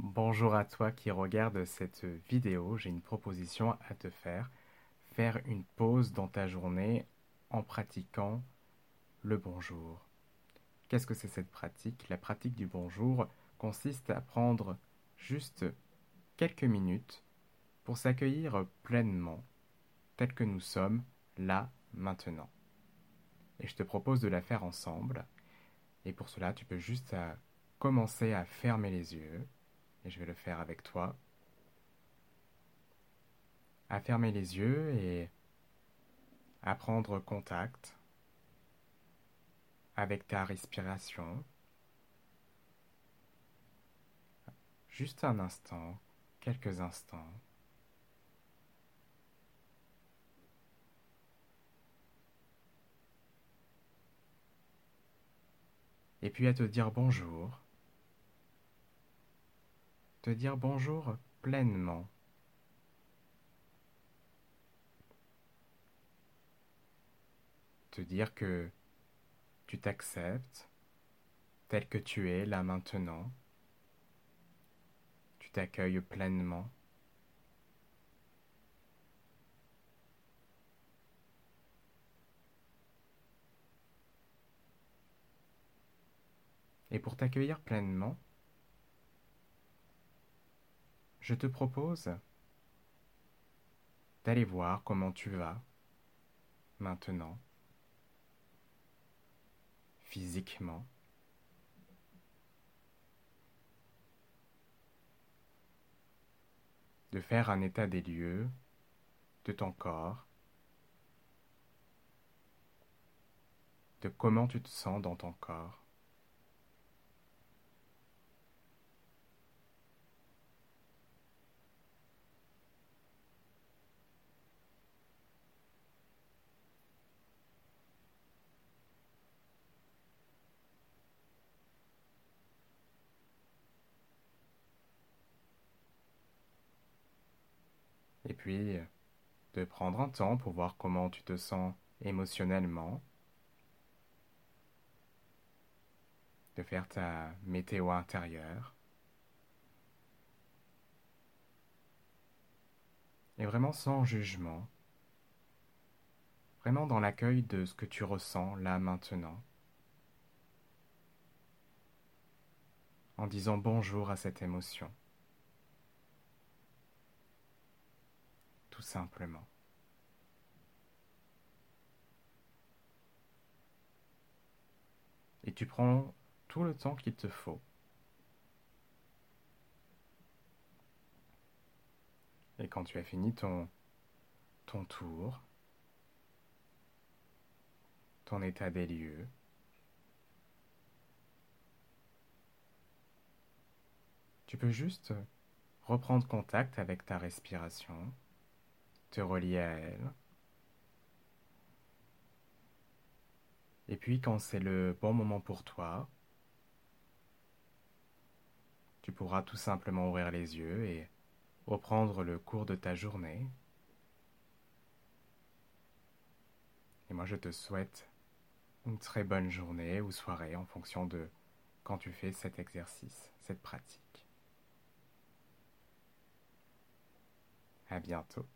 Bonjour à toi qui regarde cette vidéo, j'ai une proposition à te faire. Faire une pause dans ta journée en pratiquant le bonjour. Qu'est-ce que c'est cette pratique? La pratique du bonjour consiste à prendre juste quelques minutes pour s'accueillir pleinement, tel que nous sommes là maintenant. Et je te propose de la faire ensemble. Et pour cela, tu peux juste commencer à fermer les yeux je vais le faire avec toi. À fermer les yeux et à prendre contact avec ta respiration. Juste un instant, quelques instants. Et puis à te dire bonjour te dire bonjour pleinement. Te dire que tu t'acceptes tel que tu es là maintenant. Tu t'accueilles pleinement. Et pour t'accueillir pleinement, je te propose d'aller voir comment tu vas maintenant, physiquement. de faire un état des lieux de ton corps, de comment tu te sens dans ton corps. Et puis de prendre un temps pour voir comment tu te sens émotionnellement, de faire ta météo intérieure. Et vraiment sans jugement, vraiment dans l'accueil de ce que tu ressens là maintenant, en disant bonjour à cette émotion. Simplement. Et tu prends tout le temps qu'il te faut. Et quand tu as fini ton, ton tour, ton état des lieux, tu peux juste reprendre contact avec ta respiration te relier à elle. Et puis quand c'est le bon moment pour toi, tu pourras tout simplement ouvrir les yeux et reprendre le cours de ta journée. Et moi je te souhaite une très bonne journée ou soirée en fonction de quand tu fais cet exercice, cette pratique. À bientôt.